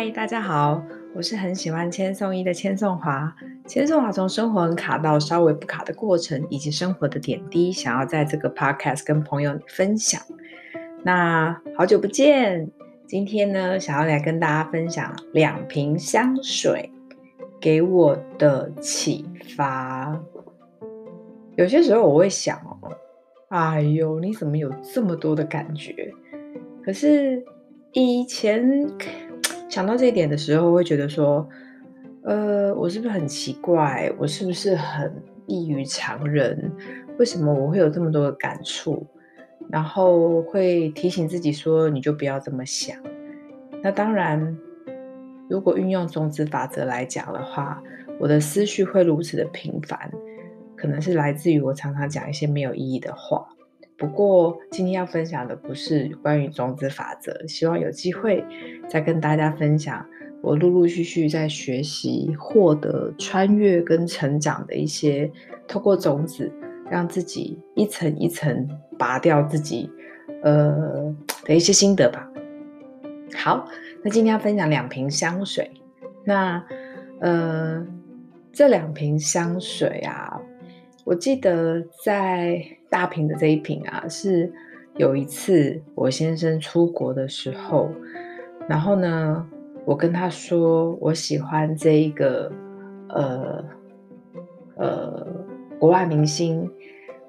嗨，大家好，我是很喜欢千颂伊的千颂华。千颂华从生活很卡到稍微不卡的过程，以及生活的点滴，想要在这个 podcast 跟朋友分享。那好久不见，今天呢，想要来跟大家分享两瓶香水给我的启发。有些时候我会想哦，哎呦，你怎么有这么多的感觉？可是以前。想到这一点的时候，会觉得说，呃，我是不是很奇怪？我是不是很异于常人？为什么我会有这么多的感触？然后会提醒自己说，你就不要这么想。那当然，如果运用种子法则来讲的话，我的思绪会如此的频繁，可能是来自于我常常讲一些没有意义的话。不过今天要分享的不是关于种子法则，希望有机会再跟大家分享我陆陆续续在学习、获得、穿越跟成长的一些，透过种子让自己一层一层拔掉自己呃的一些心得吧。好，那今天要分享两瓶香水，那呃这两瓶香水啊。我记得在大瓶的这一瓶啊，是有一次我先生出国的时候，然后呢，我跟他说我喜欢这一个呃呃国外明星，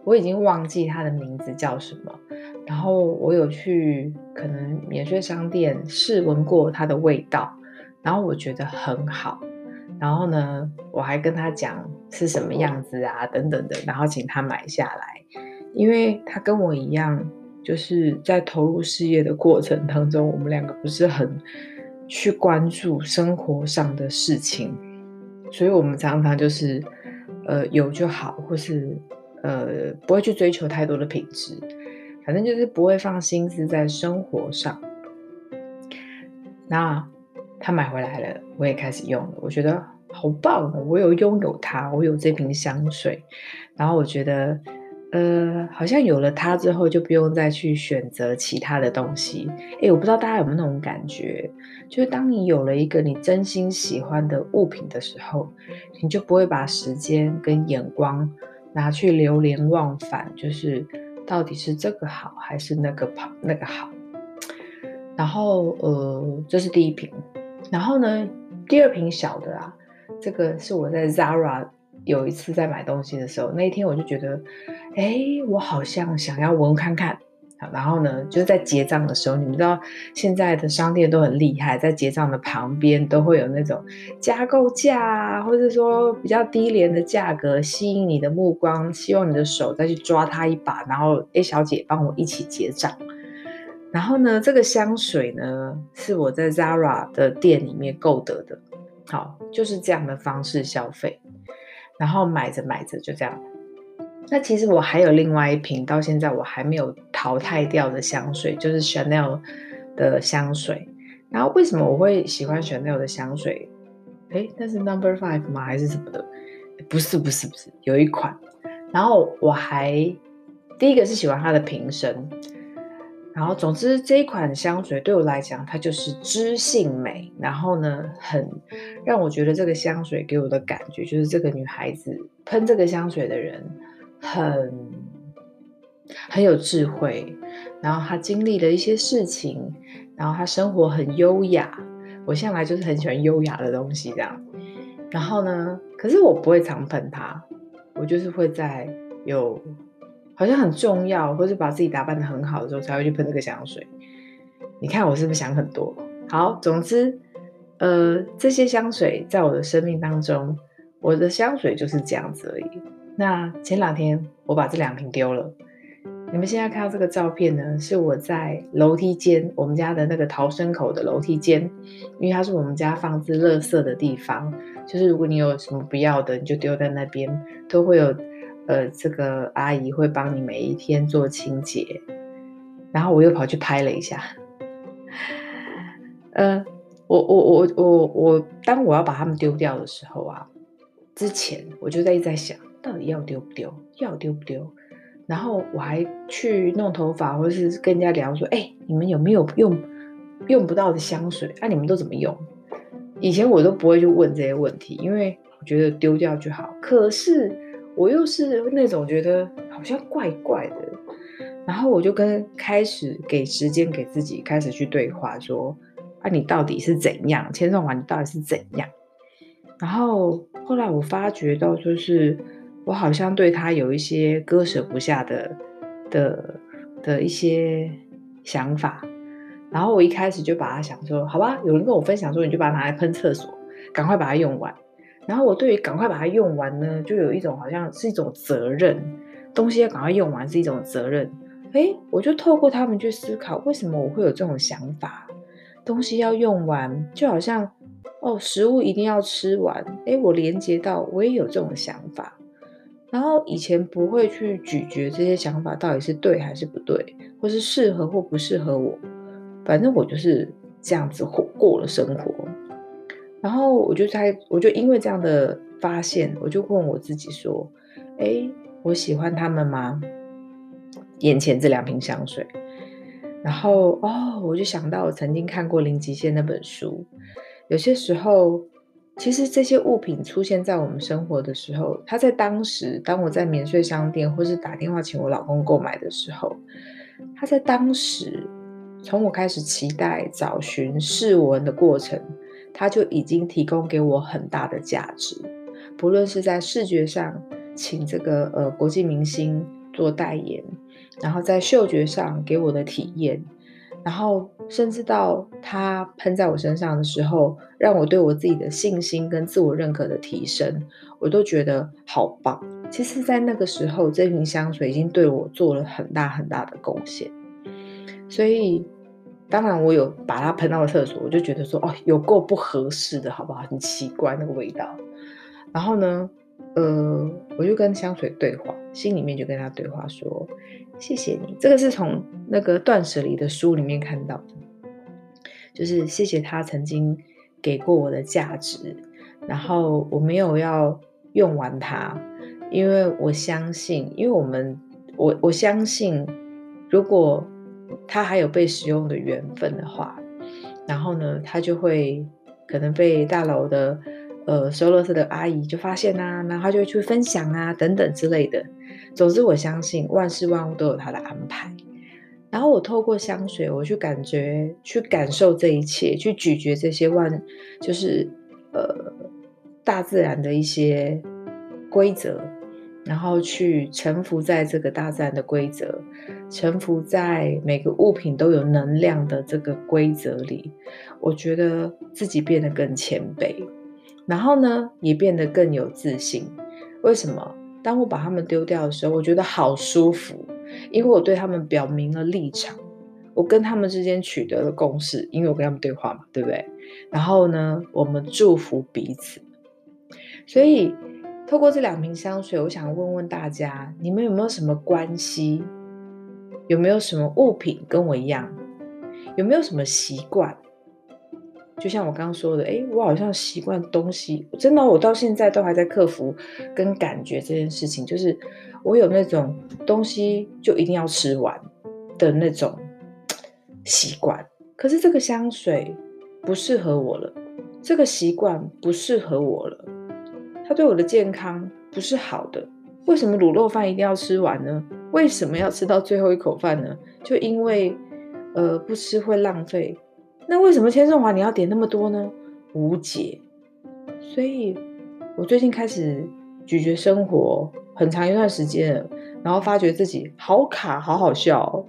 我已经忘记他的名字叫什么，然后我有去可能免税商店试闻过它的味道，然后我觉得很好。然后呢，我还跟他讲是什么样子啊，等等的，然后请他买下来，因为他跟我一样，就是在投入事业的过程当中，我们两个不是很去关注生活上的事情，所以我们常常就是，呃，有就好，或是呃，不会去追求太多的品质，反正就是不会放心思在生活上。那。他买回来了，我也开始用了，我觉得好棒哦！我有拥有它，我有这瓶香水，然后我觉得，呃，好像有了它之后，就不用再去选择其他的东西。诶，我不知道大家有没有那种感觉，就是当你有了一个你真心喜欢的物品的时候，你就不会把时间跟眼光拿去流连忘返，就是到底是这个好还是那个好，那个好。然后，呃，这是第一瓶。然后呢，第二瓶小的啊，这个是我在 Zara 有一次在买东西的时候，那一天我就觉得，哎，我好像想要闻看看。然后呢，就是在结账的时候，你们知道现在的商店都很厉害，在结账的旁边都会有那种加购价，或者说比较低廉的价格，吸引你的目光，希望你的手再去抓它一把，然后，哎，小姐帮我一起结账。然后呢，这个香水呢是我在 Zara 的店里面购得的，好，就是这样的方式消费，然后买着买着就这样。那其实我还有另外一瓶，到现在我还没有淘汰掉的香水，就是 Chanel 的香水。然后为什么我会喜欢 Chanel 的香水？诶，那是 Number Five 吗？还是什么的？不是，不是，不是，有一款。然后我还第一个是喜欢它的瓶身。然后，总之这一款香水对我来讲，它就是知性美。然后呢，很让我觉得这个香水给我的感觉，就是这个女孩子喷这个香水的人很很有智慧。然后她经历了一些事情，然后她生活很优雅。我向来就是很喜欢优雅的东西，这样。然后呢，可是我不会常喷它，我就是会在有。好像很重要，或是把自己打扮得很好的时候，才会去喷这个香水。你看我是不是想很多？好，总之，呃，这些香水在我的生命当中，我的香水就是这样子而已。那前两天我把这两瓶丢了。你们现在看到这个照片呢，是我在楼梯间，我们家的那个逃生口的楼梯间，因为它是我们家放置垃圾的地方。就是如果你有什么不要的，你就丢在那边，都会有。呃，这个阿姨会帮你每一天做清洁，然后我又跑去拍了一下。呃，我我我我我，当我要把它们丢掉的时候啊，之前我就在一直在想，到底要丢不丢，要丢不丢。然后我还去弄头发，或是跟人家聊说，哎，你们有没有用用不到的香水？啊，你们都怎么用？以前我都不会去问这些问题，因为我觉得丢掉就好。可是我又是那种觉得好像怪怪的，然后我就跟开始给时间给自己，开始去对话，说啊，你到底是怎样？千颂华，你到底是怎样？然后后来我发觉到，就是我好像对他有一些割舍不下的的的一些想法。然后我一开始就把它想说，好吧，有人跟我分享说，你就把它拿来喷厕所，赶快把它用完。然后我对于赶快把它用完呢，就有一种好像是一种责任，东西要赶快用完是一种责任。诶，我就透过他们去思考，为什么我会有这种想法？东西要用完，就好像哦，食物一定要吃完。诶，我连接到我也有这种想法。然后以前不会去咀嚼这些想法到底是对还是不对，或是适合或不适合我。反正我就是这样子过过了生活，然后我就在，我就因为这样的发现，我就问我自己说：“哎，我喜欢他们吗？”眼前这两瓶香水，然后哦，我就想到我曾经看过零极限那本书。有些时候，其实这些物品出现在我们生活的时候，它在当时，当我在免税商店或是打电话请我老公购买的时候，它在当时。从我开始期待、找寻、试闻的过程，它就已经提供给我很大的价值。不论是在视觉上，请这个呃国际明星做代言，然后在嗅觉上给我的体验，然后甚至到它喷在我身上的时候，让我对我自己的信心跟自我认可的提升，我都觉得好棒。其实，在那个时候，这瓶香水已经对我做了很大很大的贡献。所以，当然我有把它喷到厕所，我就觉得说，哦，有够不合适的，好不好？很奇怪那个味道。然后呢，呃，我就跟香水对话，心里面就跟他对话说，谢谢你。这个是从那个断舍离的书里面看到的，就是谢谢他曾经给过我的价值，然后我没有要用完它，因为我相信，因为我们，我我相信，如果它还有被使用的缘分的话，然后呢，它就会可能被大楼的呃收垃圾的阿姨就发现啊，然后他就会去分享啊等等之类的。总之，我相信万事万物都有它的安排。然后我透过香水，我去感觉、去感受这一切，去咀嚼这些万，就是呃大自然的一些规则。然后去臣服在这个大自然的规则，臣服在每个物品都有能量的这个规则里，我觉得自己变得更谦卑，然后呢，也变得更有自信。为什么？当我把它们丢掉的时候，我觉得好舒服，因为我对他们表明了立场，我跟他们之间取得了共识，因为我跟他们对话嘛，对不对？然后呢，我们祝福彼此，所以。透过这两瓶香水，我想问问大家，你们有没有什么关系？有没有什么物品跟我一样？有没有什么习惯？就像我刚刚说的，诶，我好像习惯东西，真的，我到现在都还在克服跟感觉这件事情，就是我有那种东西就一定要吃完的那种习惯。可是这个香水不适合我了，这个习惯不适合我了。它对我的健康不是好的，为什么卤肉饭一定要吃完呢？为什么要吃到最后一口饭呢？就因为，呃，不吃会浪费。那为什么千颂华你要点那么多呢？无解。所以，我最近开始咀嚼生活很长一段时间，然后发觉自己好卡，好好笑。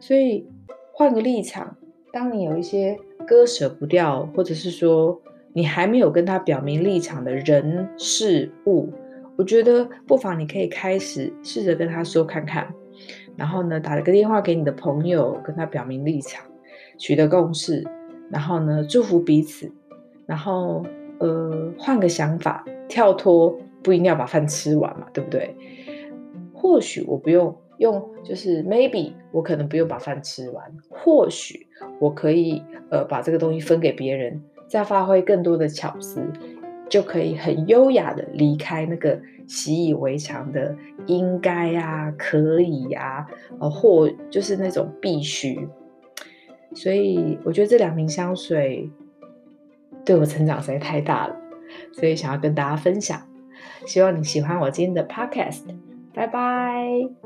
所以，换个立场，当你有一些割舍不掉，或者是说，你还没有跟他表明立场的人事物，我觉得不妨你可以开始试着跟他说看看，然后呢，打了个电话给你的朋友，跟他表明立场，取得共识，然后呢，祝福彼此，然后呃，换个想法，跳脱不一定要把饭吃完嘛，对不对？或许我不用用，就是 maybe 我可能不用把饭吃完，或许我可以呃把这个东西分给别人。再发挥更多的巧思，就可以很优雅的离开那个习以为常的应该呀、可以呀、啊，呃，或就是那种必须。所以我觉得这两瓶香水对我成长实在太大了所以想要跟大家分享希望你喜欢我今天的 podcast 拜拜。